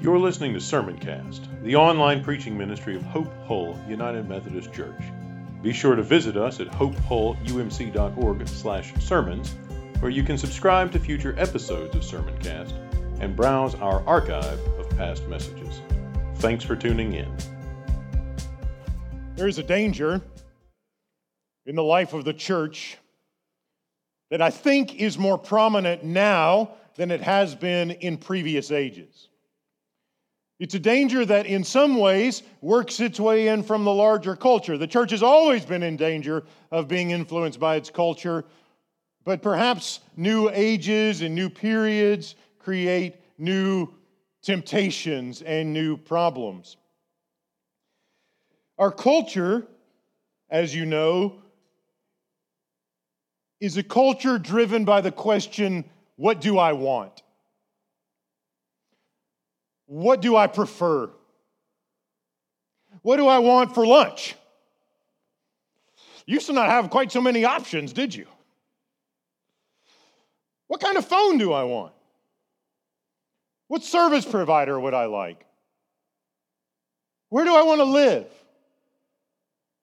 You're listening to Sermoncast, the online preaching ministry of Hope Hull United Methodist Church. Be sure to visit us at hopehullumc.org/sermons, where you can subscribe to future episodes of Sermoncast and browse our archive of past messages. Thanks for tuning in. There is a danger in the life of the church that I think is more prominent now than it has been in previous ages. It's a danger that, in some ways, works its way in from the larger culture. The church has always been in danger of being influenced by its culture, but perhaps new ages and new periods create new temptations and new problems. Our culture, as you know, is a culture driven by the question what do I want? What do I prefer? What do I want for lunch? You used to not have quite so many options, did you? What kind of phone do I want? What service provider would I like? Where do I want to live?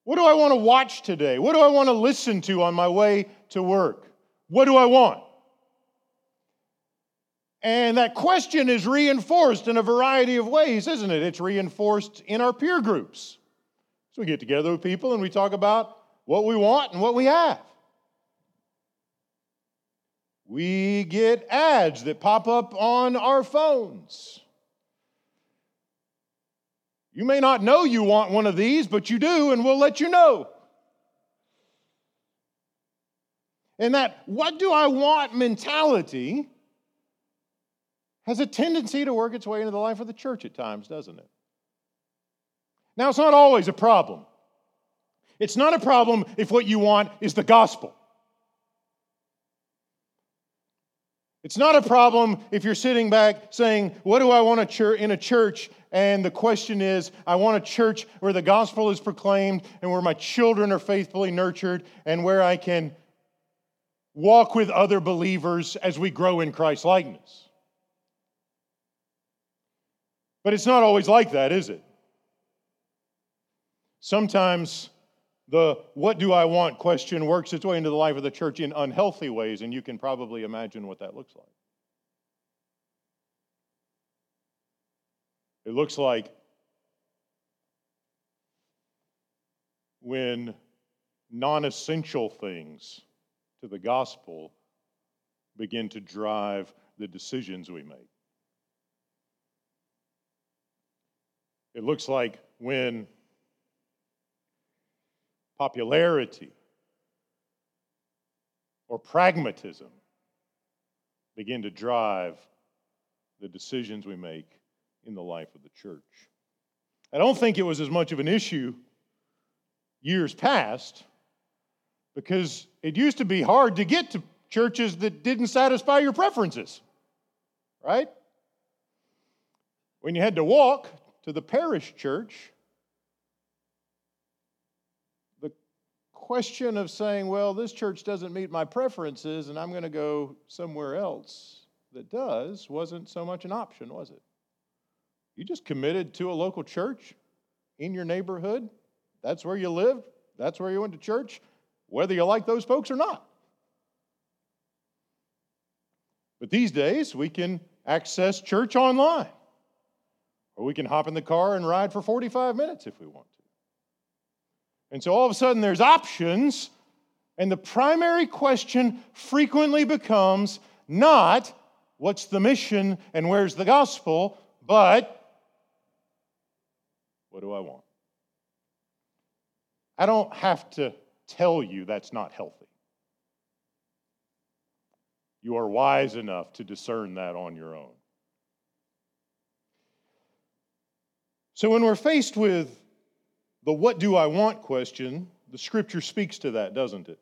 What do I want to watch today? What do I want to listen to on my way to work? What do I want? And that question is reinforced in a variety of ways, isn't it? It's reinforced in our peer groups. So we get together with people and we talk about what we want and what we have. We get ads that pop up on our phones. You may not know you want one of these, but you do, and we'll let you know. And that what do I want mentality has a tendency to work its way into the life of the church at times, doesn't it? Now, it's not always a problem. It's not a problem if what you want is the gospel. It's not a problem if you're sitting back saying, What do I want in a church? And the question is, I want a church where the gospel is proclaimed and where my children are faithfully nurtured and where I can walk with other believers as we grow in Christ's likeness. But it's not always like that, is it? Sometimes the what do I want question works its way into the life of the church in unhealthy ways, and you can probably imagine what that looks like. It looks like when non essential things to the gospel begin to drive the decisions we make. It looks like when popularity or pragmatism begin to drive the decisions we make in the life of the church. I don't think it was as much of an issue years past because it used to be hard to get to churches that didn't satisfy your preferences, right? When you had to walk to the parish church, the question of saying, well, this church doesn't meet my preferences and I'm going to go somewhere else that does wasn't so much an option, was it? You just committed to a local church in your neighborhood. That's where you lived. That's where you went to church, whether you like those folks or not. But these days, we can access church online. Or we can hop in the car and ride for 45 minutes if we want to. And so all of a sudden there's options, and the primary question frequently becomes not what's the mission and where's the gospel, but what do I want? I don't have to tell you that's not healthy. You are wise enough to discern that on your own. So when we're faced with the what do I want question, the scripture speaks to that, doesn't it?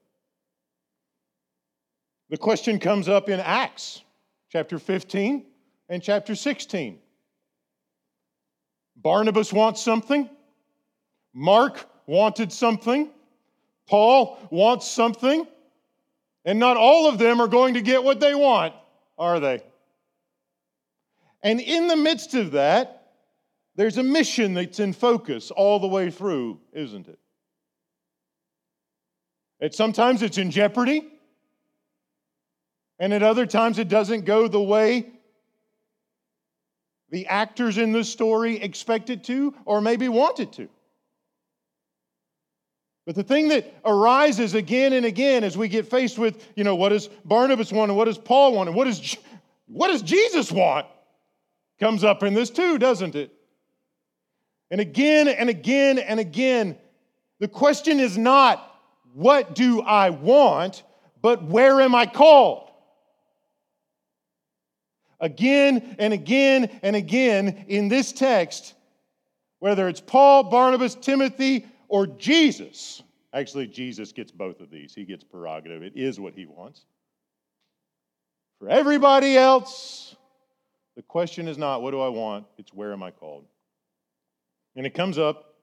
The question comes up in Acts chapter 15 and chapter 16. Barnabas wants something, Mark wanted something, Paul wants something, and not all of them are going to get what they want, are they? And in the midst of that, there's a mission that's in focus all the way through, isn't it? It sometimes it's in jeopardy, and at other times it doesn't go the way the actors in the story expect it to, or maybe want it to. But the thing that arises again and again as we get faced with, you know, what does Barnabas want and what does Paul want and what does, what does Jesus want comes up in this too, doesn't it? And again and again and again, the question is not, what do I want, but where am I called? Again and again and again in this text, whether it's Paul, Barnabas, Timothy, or Jesus. Actually, Jesus gets both of these. He gets prerogative. It is what he wants. For everybody else, the question is not, what do I want? It's, where am I called? And it comes up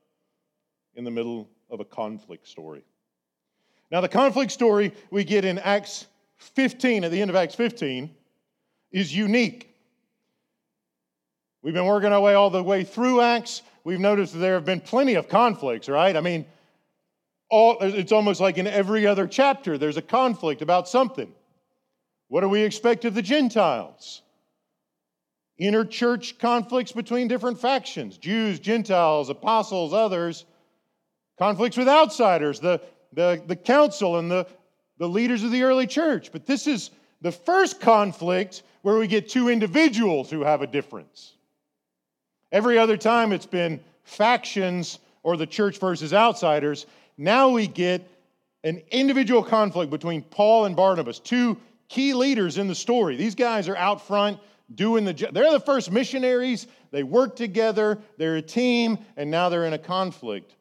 in the middle of a conflict story. Now, the conflict story we get in Acts 15, at the end of Acts 15, is unique. We've been working our way all the way through Acts we've noticed that there have been plenty of conflicts, right? I mean, all, it's almost like in every other chapter, there's a conflict about something. What do we expect of the Gentiles? Inner church conflicts between different factions Jews, Gentiles, apostles, others. Conflicts with outsiders, the, the, the council and the, the leaders of the early church. But this is the first conflict where we get two individuals who have a difference. Every other time it's been factions or the church versus outsiders. Now we get an individual conflict between Paul and Barnabas, two key leaders in the story. These guys are out front doing the job. they're the first missionaries. They work together, they're a team, and now they're in a conflict.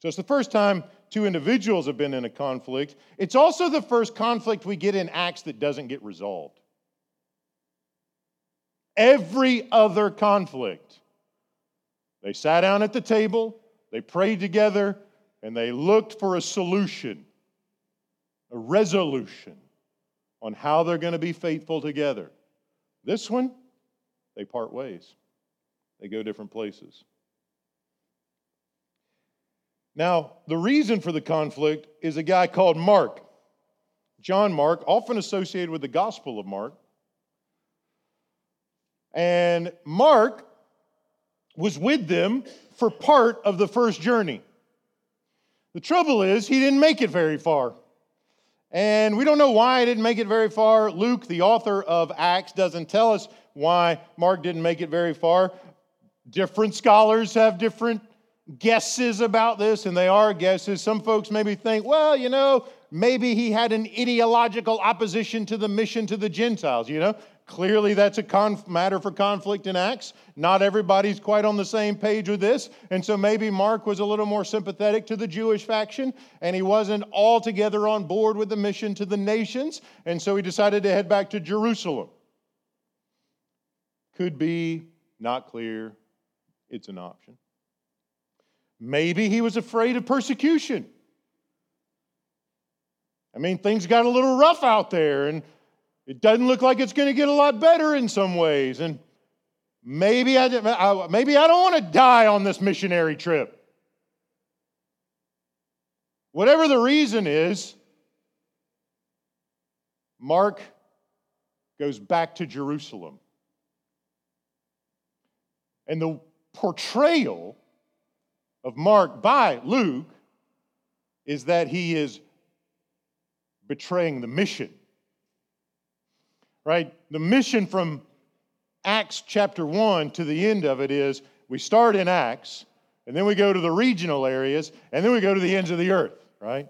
So it's the first time two individuals have been in a conflict. It's also the first conflict we get in Acts that doesn't get resolved. Every other conflict, they sat down at the table, they prayed together, and they looked for a solution, a resolution on how they're going to be faithful together. This one, they part ways, they go different places. Now, the reason for the conflict is a guy called Mark. John Mark, often associated with the Gospel of Mark. And Mark was with them for part of the first journey. The trouble is, he didn't make it very far. And we don't know why he didn't make it very far. Luke, the author of Acts, doesn't tell us why Mark didn't make it very far. Different scholars have different guesses about this, and they are guesses. Some folks maybe think, well, you know, maybe he had an ideological opposition to the mission to the Gentiles, you know? Clearly, that's a conf- matter for conflict in Acts. Not everybody's quite on the same page with this. And so maybe Mark was a little more sympathetic to the Jewish faction, and he wasn't altogether on board with the mission to the nations. And so he decided to head back to Jerusalem. Could be, not clear. It's an option. Maybe he was afraid of persecution. I mean, things got a little rough out there, and it doesn't look like it's going to get a lot better in some ways. And maybe I, maybe I don't want to die on this missionary trip. Whatever the reason is, Mark goes back to Jerusalem. And the portrayal of Mark by Luke is that he is betraying the mission right? The mission from Acts chapter 1 to the end of it is we start in Acts, and then we go to the regional areas, and then we go to the ends of the earth, right?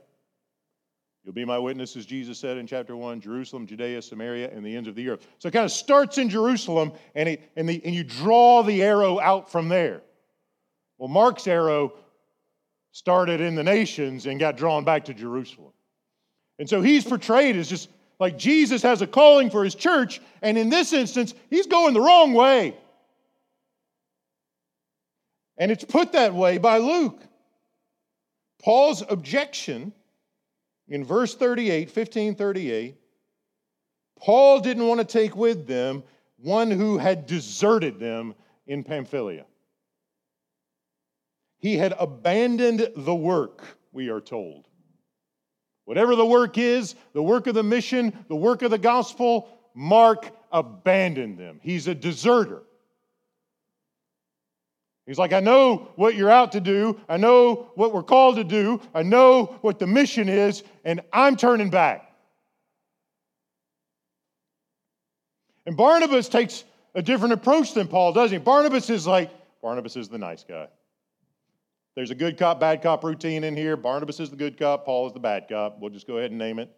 You'll be my witnesses, Jesus said in chapter 1, Jerusalem, Judea, Samaria, and the ends of the earth. So it kind of starts in Jerusalem, and, it, and, the, and you draw the arrow out from there. Well, Mark's arrow started in the nations and got drawn back to Jerusalem. And so he's portrayed as just like Jesus has a calling for his church, and in this instance, he's going the wrong way. And it's put that way by Luke. Paul's objection in verse 38, 1538, Paul didn't want to take with them one who had deserted them in Pamphylia. He had abandoned the work, we are told. Whatever the work is, the work of the mission, the work of the gospel, Mark abandoned them. He's a deserter. He's like, I know what you're out to do. I know what we're called to do. I know what the mission is, and I'm turning back. And Barnabas takes a different approach than Paul, doesn't he? Barnabas is like, Barnabas is the nice guy. There's a good cop, bad cop routine in here. Barnabas is the good cop, Paul is the bad cop. We'll just go ahead and name it.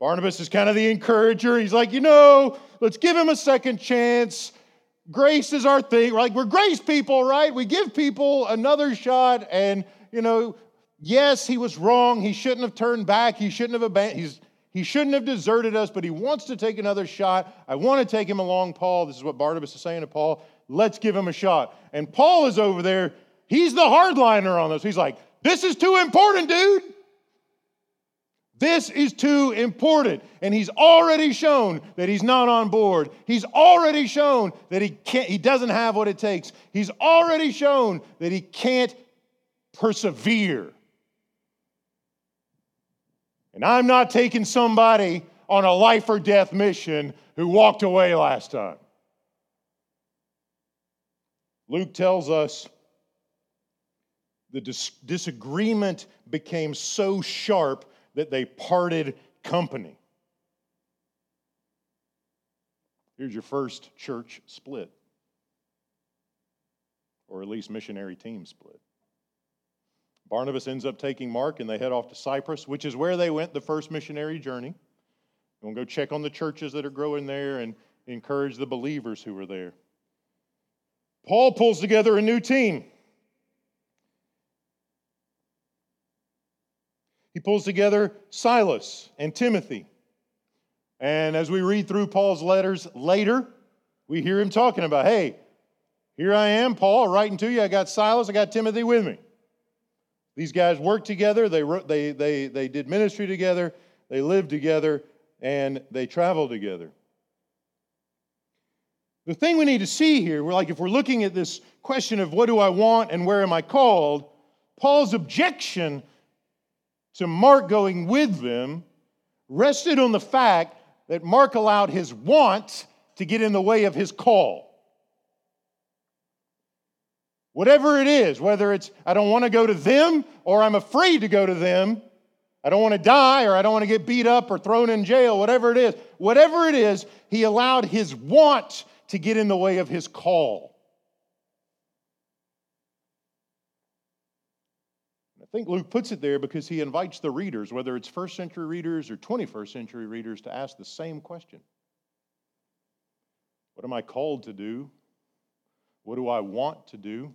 Barnabas is kind of the encourager. He's like, you know, let's give him a second chance. Grace is our thing. Like, we're grace people, right? We give people another shot. And, you know, yes, he was wrong. He shouldn't have turned back. He shouldn't have abandoned. He shouldn't have deserted us, but he wants to take another shot. I want to take him along, Paul. This is what Barnabas is saying to Paul. Let's give him a shot. And Paul is over there. He's the hardliner on this. He's like, this is too important, dude. This is too important. And he's already shown that he's not on board. He's already shown that he can't he doesn't have what it takes. He's already shown that he can't persevere. And I'm not taking somebody on a life or death mission who walked away last time. Luke tells us the dis- disagreement became so sharp that they parted company. Here's your first church split, or at least missionary team split. Barnabas ends up taking Mark and they head off to Cyprus, which is where they went the first missionary journey. We'll go check on the churches that are growing there and encourage the believers who are there. Paul pulls together a new team. Pulls together Silas and Timothy. And as we read through Paul's letters later, we hear him talking about, hey, here I am, Paul, writing to you. I got Silas, I got Timothy with me. These guys worked together, they, wrote, they, they, they did ministry together, they lived together, and they traveled together. The thing we need to see here, we're like if we're looking at this question of what do I want and where am I called, Paul's objection to Mark going with them rested on the fact that Mark allowed his want to get in the way of his call. Whatever it is, whether it's I don't want to go to them or I'm afraid to go to them, I don't want to die or I don't want to get beat up or thrown in jail, whatever it is, whatever it is, he allowed his want to get in the way of his call. I think Luke puts it there because he invites the readers, whether it's first century readers or 21st century readers, to ask the same question What am I called to do? What do I want to do?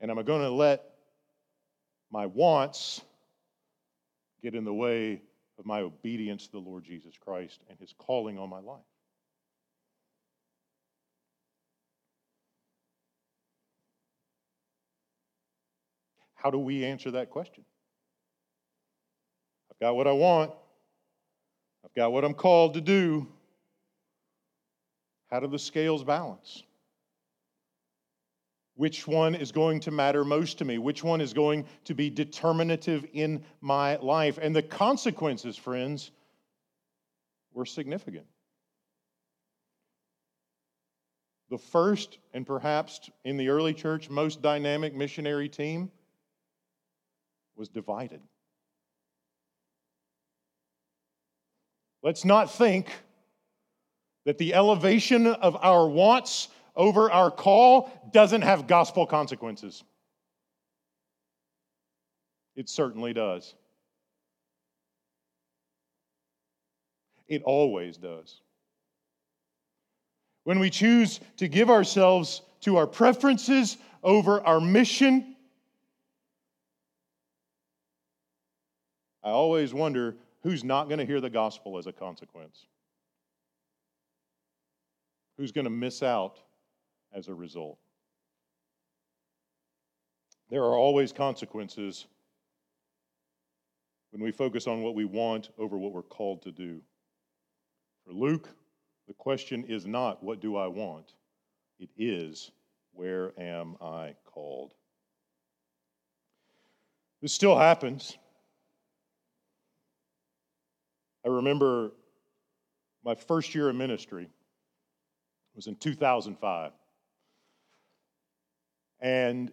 And am I going to let my wants get in the way of my obedience to the Lord Jesus Christ and his calling on my life? How do we answer that question? I've got what I want, I've got what I'm called to do. How do the scales balance? Which one is going to matter most to me? Which one is going to be determinative in my life? And the consequences, friends, were significant. The first, and perhaps in the early church, most dynamic missionary team was divided. Let's not think that the elevation of our wants over our call doesn't have gospel consequences. It certainly does. It always does. When we choose to give ourselves to our preferences over our mission, I always wonder who's not going to hear the gospel as a consequence. Who's going to miss out as a result? There are always consequences when we focus on what we want over what we're called to do. For Luke, the question is not, What do I want? It is, Where am I called? This still happens. I remember my first year of ministry was in 2005. And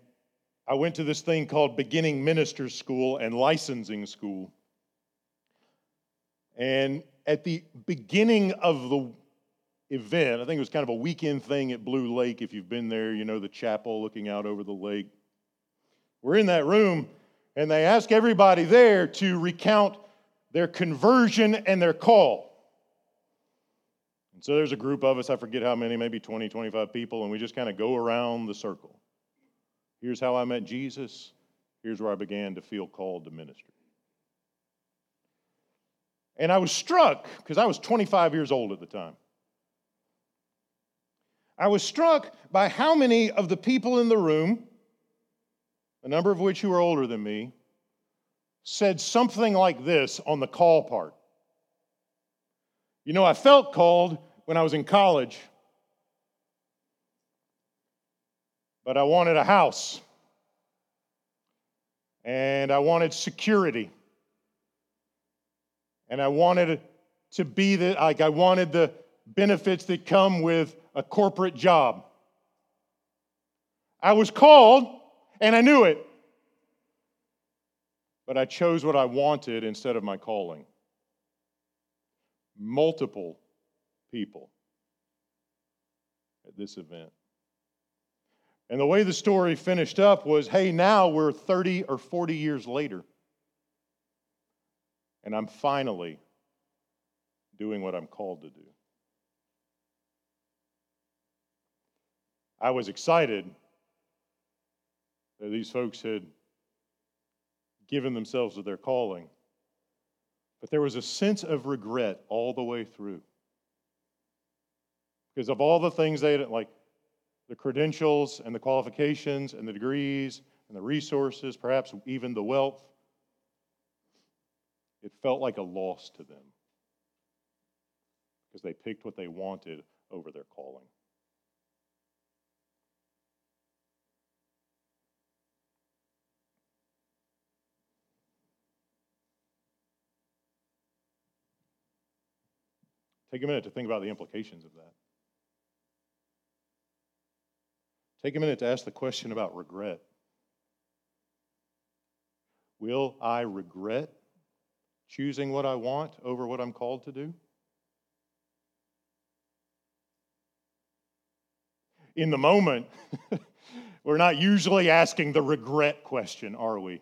I went to this thing called Beginning Ministers School and Licensing School. And at the beginning of the event, I think it was kind of a weekend thing at Blue Lake. If you've been there, you know the chapel looking out over the lake. We're in that room, and they ask everybody there to recount their conversion and their call. And so there's a group of us, I forget how many, maybe 20, 25 people, and we just kind of go around the circle. Here's how I met Jesus. Here's where I began to feel called to ministry. And I was struck, because I was 25 years old at the time. I was struck by how many of the people in the room, a number of which who are older than me, said something like this on the call part. You know, I felt called when I was in college, but I wanted a house and I wanted security and I wanted to be the, like, I wanted the benefits that come with a corporate job. I was called and I knew it but I chose what I wanted instead of my calling. Multiple people at this event. And the way the story finished up was hey, now we're 30 or 40 years later, and I'm finally doing what I'm called to do. I was excited that these folks had given themselves to their calling. But there was a sense of regret all the way through. Because of all the things they had, like the credentials and the qualifications and the degrees and the resources, perhaps even the wealth, it felt like a loss to them because they picked what they wanted over their calling. Take a minute to think about the implications of that. Take a minute to ask the question about regret. Will I regret choosing what I want over what I'm called to do? In the moment, we're not usually asking the regret question, are we?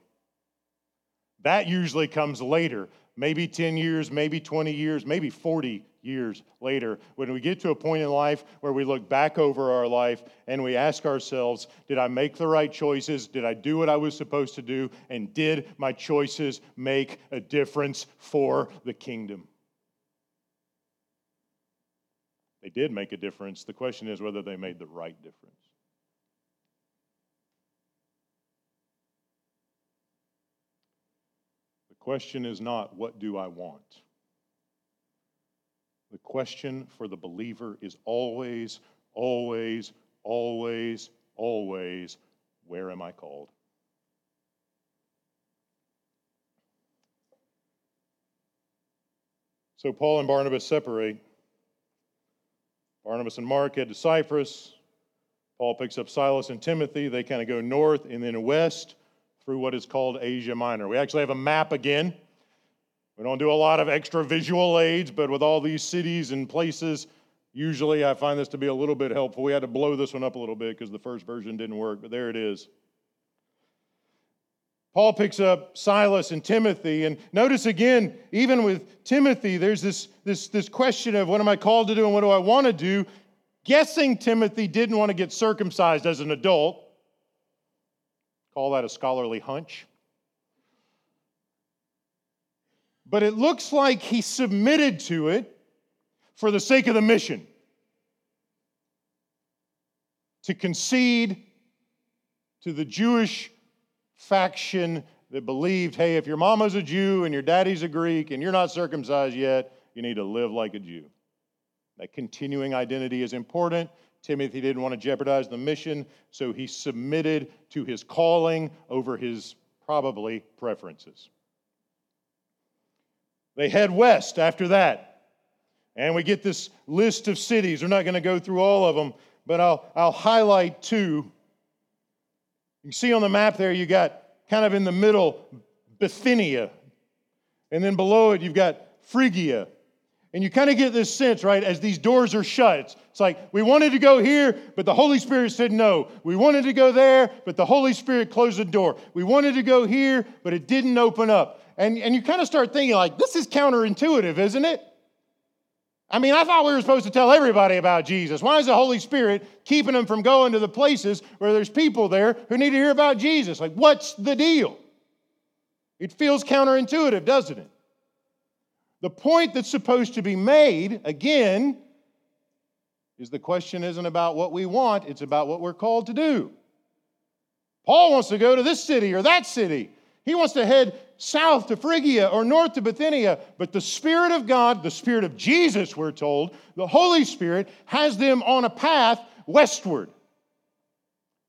That usually comes later, maybe 10 years, maybe 20 years, maybe 40 years later, when we get to a point in life where we look back over our life and we ask ourselves, Did I make the right choices? Did I do what I was supposed to do? And did my choices make a difference for the kingdom? They did make a difference. The question is whether they made the right difference. Question is not, What do I want? The question for the believer is always, always, always, always, where am I called? So Paul and Barnabas separate. Barnabas and Mark head to Cyprus. Paul picks up Silas and Timothy. They kind of go north and then west through what is called Asia Minor. We actually have a map again. We don't do a lot of extra visual aids, but with all these cities and places, usually I find this to be a little bit helpful. We had to blow this one up a little bit because the first version didn't work, but there it is. Paul picks up Silas and Timothy, and notice again, even with Timothy, there's this, this, this question of what am I called to do and what do I want to do? Guessing Timothy didn't want to get circumcised as an adult. Call that a scholarly hunch. but it looks like he submitted to it for the sake of the mission. To concede to the Jewish faction that believed hey, if your mama's a Jew and your daddy's a Greek and you're not circumcised yet, you need to live like a Jew. That continuing identity is important. Timothy didn't want to jeopardize the mission, so he submitted to his calling over his probably preferences. They head west after that. And we get this list of cities. We're not going to go through all of them, but I'll, I'll highlight two. You can see on the map there, you got kind of in the middle Bithynia. And then below it, you've got Phrygia. And you kind of get this sense, right, as these doors are shut. It's like we wanted to go here, but the Holy Spirit said no. We wanted to go there, but the Holy Spirit closed the door. We wanted to go here, but it didn't open up. And, and you kind of start thinking, like, this is counterintuitive, isn't it? I mean, I thought we were supposed to tell everybody about Jesus. Why is the Holy Spirit keeping them from going to the places where there's people there who need to hear about Jesus? Like, what's the deal? It feels counterintuitive, doesn't it? The point that's supposed to be made, again, is the question isn't about what we want, it's about what we're called to do. Paul wants to go to this city or that city. He wants to head south to Phrygia or north to Bithynia, but the Spirit of God, the Spirit of Jesus, we're told, the Holy Spirit, has them on a path westward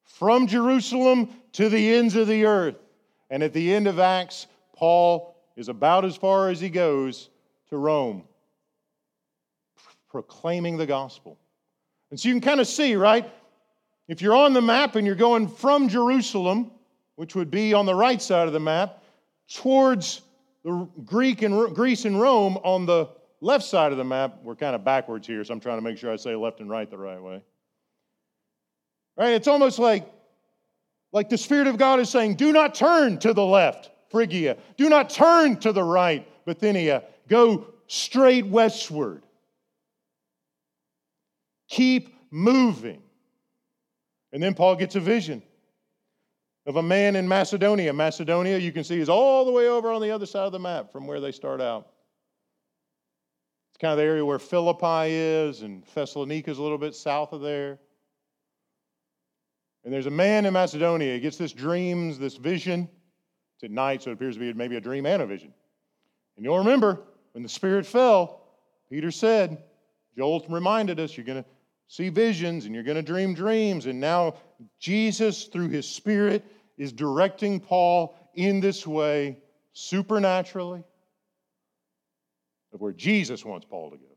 from Jerusalem to the ends of the earth. And at the end of Acts, Paul is about as far as he goes to Rome, proclaiming the gospel. And so you can kind of see, right? If you're on the map and you're going from Jerusalem, which would be on the right side of the map, towards the Greek and Greece and Rome on the left side of the map. We're kind of backwards here, so I'm trying to make sure I say left and right the right way. Right? It's almost like, like the Spirit of God is saying, do not turn to the left, Phrygia. Do not turn to the right, Bithynia. Go straight westward. Keep moving. And then Paul gets a vision of a man in Macedonia. Macedonia, you can see, is all the way over on the other side of the map from where they start out. It's kind of the area where Philippi is, and Thessalonica is a little bit south of there. And there's a man in Macedonia. He gets this dreams, this vision. It's at night, so it appears to be maybe a dream and a vision. And you'll remember when the Spirit fell, Peter said, Joel reminded us, you're going to see visions and you're going to dream dreams. And now Jesus, through his Spirit, is directing Paul in this way supernaturally of where Jesus wants Paul to go.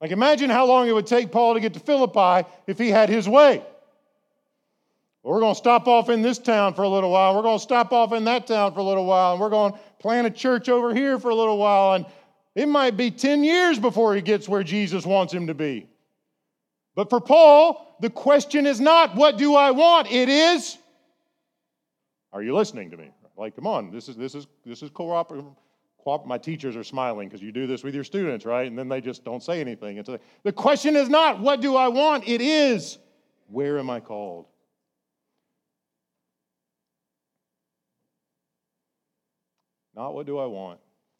Like, imagine how long it would take Paul to get to Philippi if he had his way. Well, we're going to stop off in this town for a little while. We're going to stop off in that town for a little while. And we're going to plant a church over here for a little while. And it might be 10 years before he gets where Jesus wants him to be. But for Paul, the question is not, what do I want? It is, are you listening to me? Like, come on, this is this is this is cooperative. My teachers are smiling because you do this with your students, right? And then they just don't say anything. It's the question is not, what do I want? It is, where am I called? Not what do I want,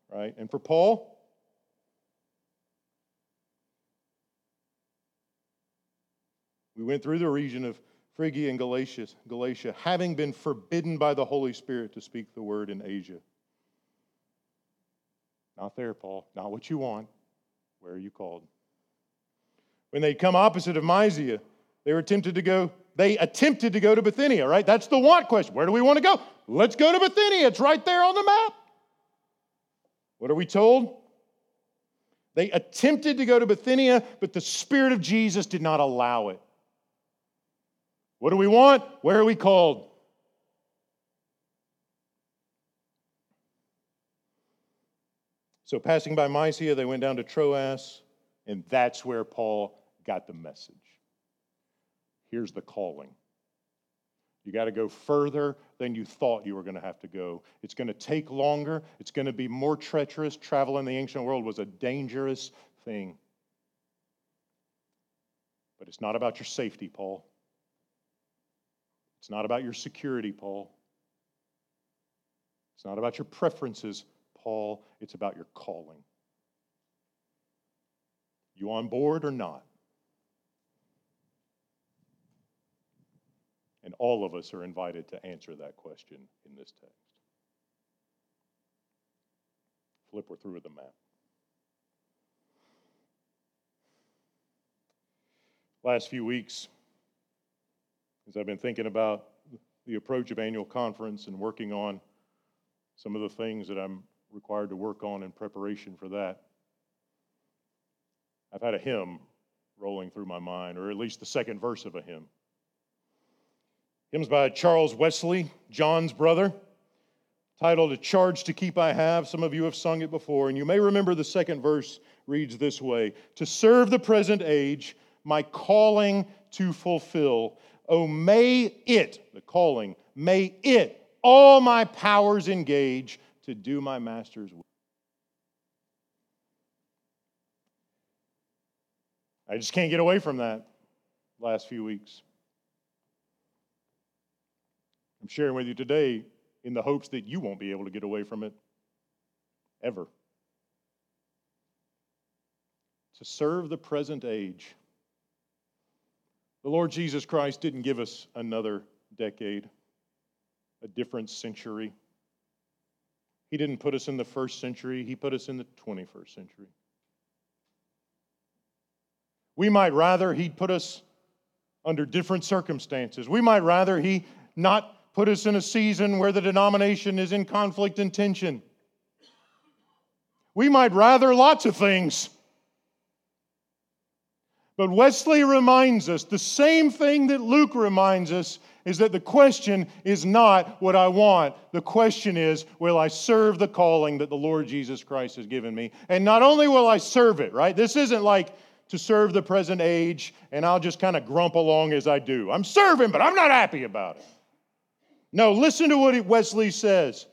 right? And for Paul, We went through the region of Phrygia and Galatia, Galatia, having been forbidden by the Holy Spirit to speak the word in Asia. Not there, Paul. Not what you want. Where are you called? When they come opposite of Mysia, they were tempted to go, they attempted to go to Bithynia, right? That's the want question. Where do we want to go? Let's go to Bithynia. It's right there on the map. What are we told? They attempted to go to Bithynia, but the Spirit of Jesus did not allow it. What do we want? Where are we called? So, passing by Mysia, they went down to Troas, and that's where Paul got the message. Here's the calling. You got to go further than you thought you were going to have to go. It's going to take longer, it's going to be more treacherous. Travel in the ancient world was a dangerous thing. But it's not about your safety, Paul. It's not about your security, Paul. It's not about your preferences, Paul. It's about your calling. You on board or not? And all of us are invited to answer that question in this text. Flip, we're through with the map. Last few weeks, as I've been thinking about the approach of annual conference and working on some of the things that I'm required to work on in preparation for that, I've had a hymn rolling through my mind, or at least the second verse of a hymn. Hymns by Charles Wesley, John's brother, titled A Charge to Keep I Have. Some of you have sung it before, and you may remember the second verse reads this way To serve the present age, my calling to fulfill. Oh, may it, the calling, may it all my powers engage to do my master's will. I just can't get away from that last few weeks. I'm sharing with you today in the hopes that you won't be able to get away from it ever. To serve the present age. The Lord Jesus Christ didn't give us another decade, a different century. He didn't put us in the first century, He put us in the 21st century. We might rather He'd put us under different circumstances. We might rather He not put us in a season where the denomination is in conflict and tension. We might rather lots of things. But Wesley reminds us the same thing that Luke reminds us is that the question is not what I want. The question is, will I serve the calling that the Lord Jesus Christ has given me? And not only will I serve it, right? This isn't like to serve the present age and I'll just kind of grump along as I do. I'm serving, but I'm not happy about it. No, listen to what Wesley says.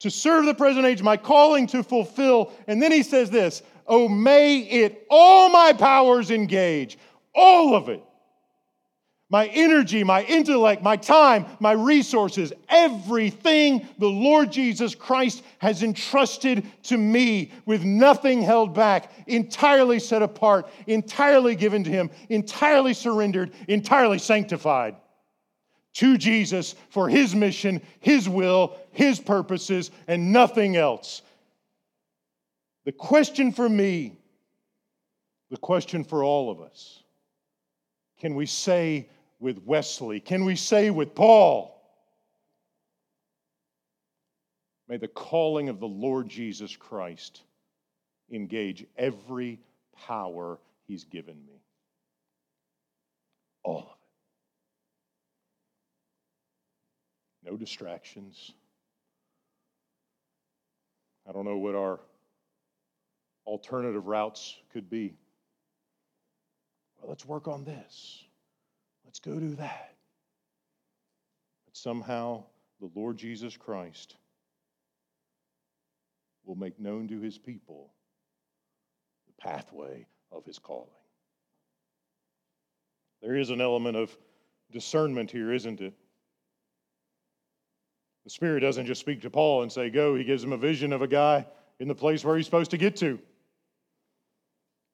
To serve the present age, my calling to fulfill. And then he says this Oh, may it all my powers engage, all of it. My energy, my intellect, my time, my resources, everything the Lord Jesus Christ has entrusted to me with nothing held back, entirely set apart, entirely given to Him, entirely surrendered, entirely sanctified to Jesus for His mission, His will, His purposes, and nothing else. The question for me, the question for all of us can we say with Wesley, can we say with Paul, may the calling of the Lord Jesus Christ engage every power he's given me? All of. No distractions. I don't know what our alternative routes could be. Well, let's work on this. Let's go do that. But somehow the Lord Jesus Christ will make known to his people the pathway of his calling. There is an element of discernment here, isn't it? The Spirit doesn't just speak to Paul and say, Go. He gives him a vision of a guy in the place where he's supposed to get to.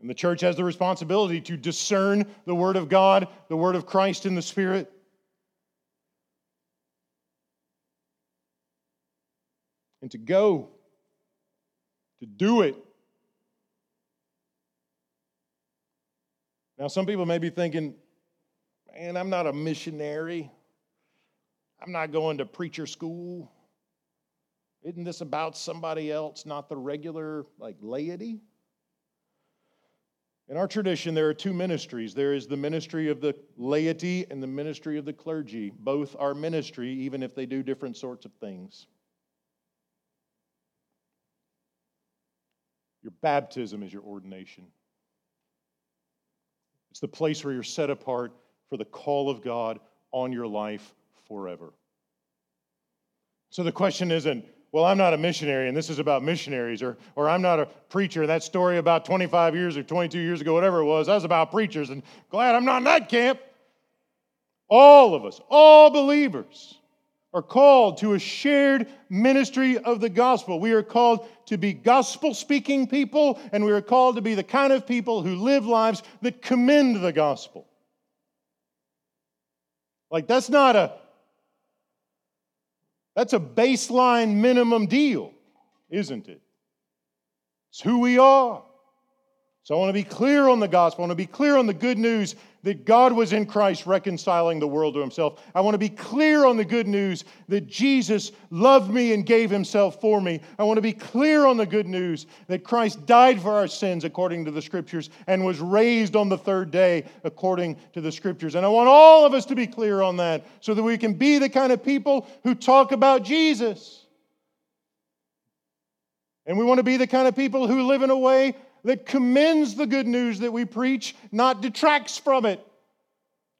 And the church has the responsibility to discern the Word of God, the Word of Christ in the Spirit. And to go, to do it. Now, some people may be thinking, man, I'm not a missionary. I'm not going to preacher school. Isn't this about somebody else, not the regular like laity? In our tradition, there are two ministries there is the ministry of the laity and the ministry of the clergy. Both are ministry, even if they do different sorts of things. Your baptism is your ordination, it's the place where you're set apart for the call of God on your life forever. So the question isn't, well, I'm not a missionary and this is about missionaries, or, or I'm not a preacher. That story about 25 years or 22 years ago, whatever it was, that was about preachers, and glad I'm not in that camp. All of us, all believers, are called to a shared ministry of the gospel. We are called to be gospel speaking people, and we are called to be the kind of people who live lives that commend the gospel. Like, that's not a that's a baseline minimum deal, isn't it? It's who we are, So I want to be clear on the gospel. I want to be clear on the good news that God was in Christ reconciling the world to himself. I want to be clear on the good news that Jesus loved me and gave himself for me. I want to be clear on the good news that Christ died for our sins according to the scriptures and was raised on the third day according to the scriptures. And I want all of us to be clear on that so that we can be the kind of people who talk about Jesus. And we want to be the kind of people who live in a way that commends the good news that we preach, not detracts from it.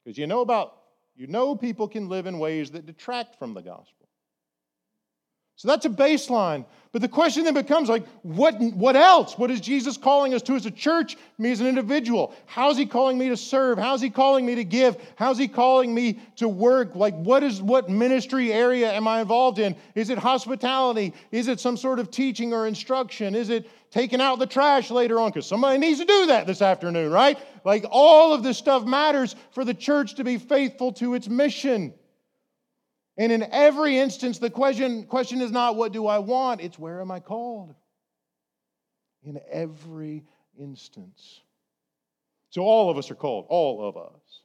Because you know about, you know, people can live in ways that detract from the gospel. So that's a baseline. But the question then becomes like, what, what else? What is Jesus calling us to as a church, me as an individual? How's he calling me to serve? How's he calling me to give? How's he calling me to work? Like, what is what ministry area am I involved in? Is it hospitality? Is it some sort of teaching or instruction? Is it taking out the trash later on? Because somebody needs to do that this afternoon, right? Like all of this stuff matters for the church to be faithful to its mission. And in every instance, the question, question is not what do I want, it's where am I called? In every instance. So all of us are called, all of us.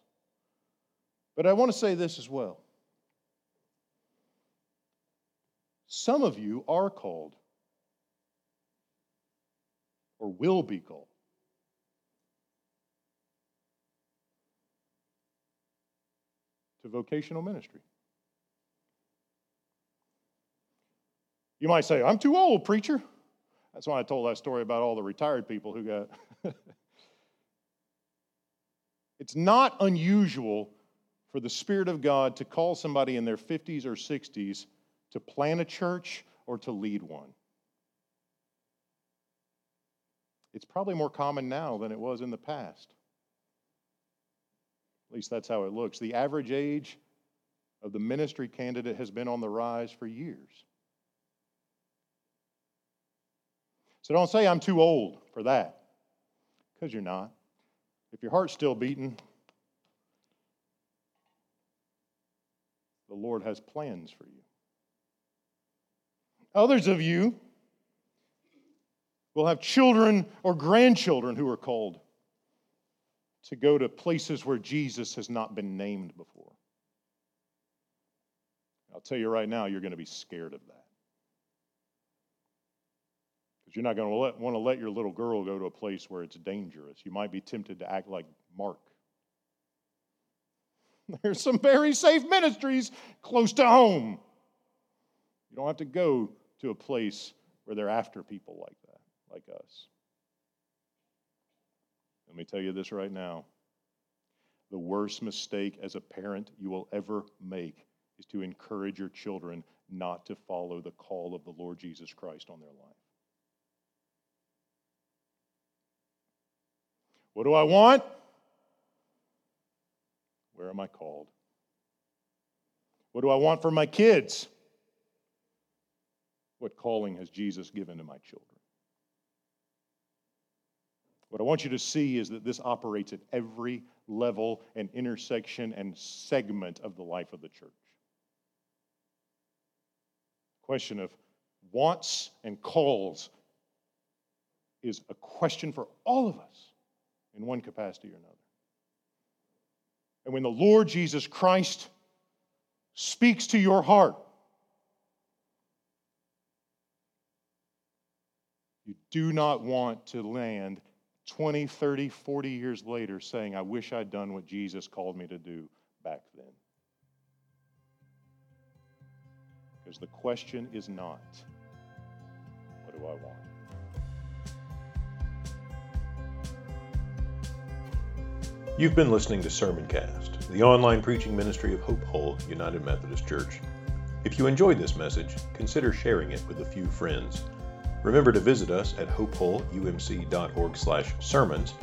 But I want to say this as well. Some of you are called or will be called. To vocational ministry. You might say, I'm too old, preacher. That's why I told that story about all the retired people who got. it's not unusual for the Spirit of God to call somebody in their 50s or 60s to plan a church or to lead one. It's probably more common now than it was in the past. At least that's how it looks. The average age of the ministry candidate has been on the rise for years. So don't say I'm too old for that, because you're not. If your heart's still beating, the Lord has plans for you. Others of you will have children or grandchildren who are called to go to places where Jesus has not been named before. I'll tell you right now, you're going to be scared of that. Because you're not going to want to let your little girl go to a place where it's dangerous. You might be tempted to act like Mark. There's some very safe ministries close to home. You don't have to go to a place where they're after people like that, like us. Let me tell you this right now. The worst mistake as a parent you will ever make is to encourage your children not to follow the call of the Lord Jesus Christ on their life. What do I want? Where am I called? What do I want for my kids? What calling has Jesus given to my children? What I want you to see is that this operates at every level and intersection and segment of the life of the church. Question of wants and calls is a question for all of us in one capacity or another. And when the Lord Jesus Christ speaks to your heart, you do not want to land 20, 30, 40 years later saying, I wish I'd done what Jesus called me to do back then. Because the question is not, what do I want? You've been listening to Sermoncast, the online preaching ministry of Hope Hull United Methodist Church. If you enjoyed this message, consider sharing it with a few friends. Remember to visit us at hopehullumc.org/sermons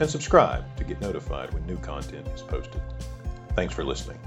and subscribe to get notified when new content is posted. Thanks for listening.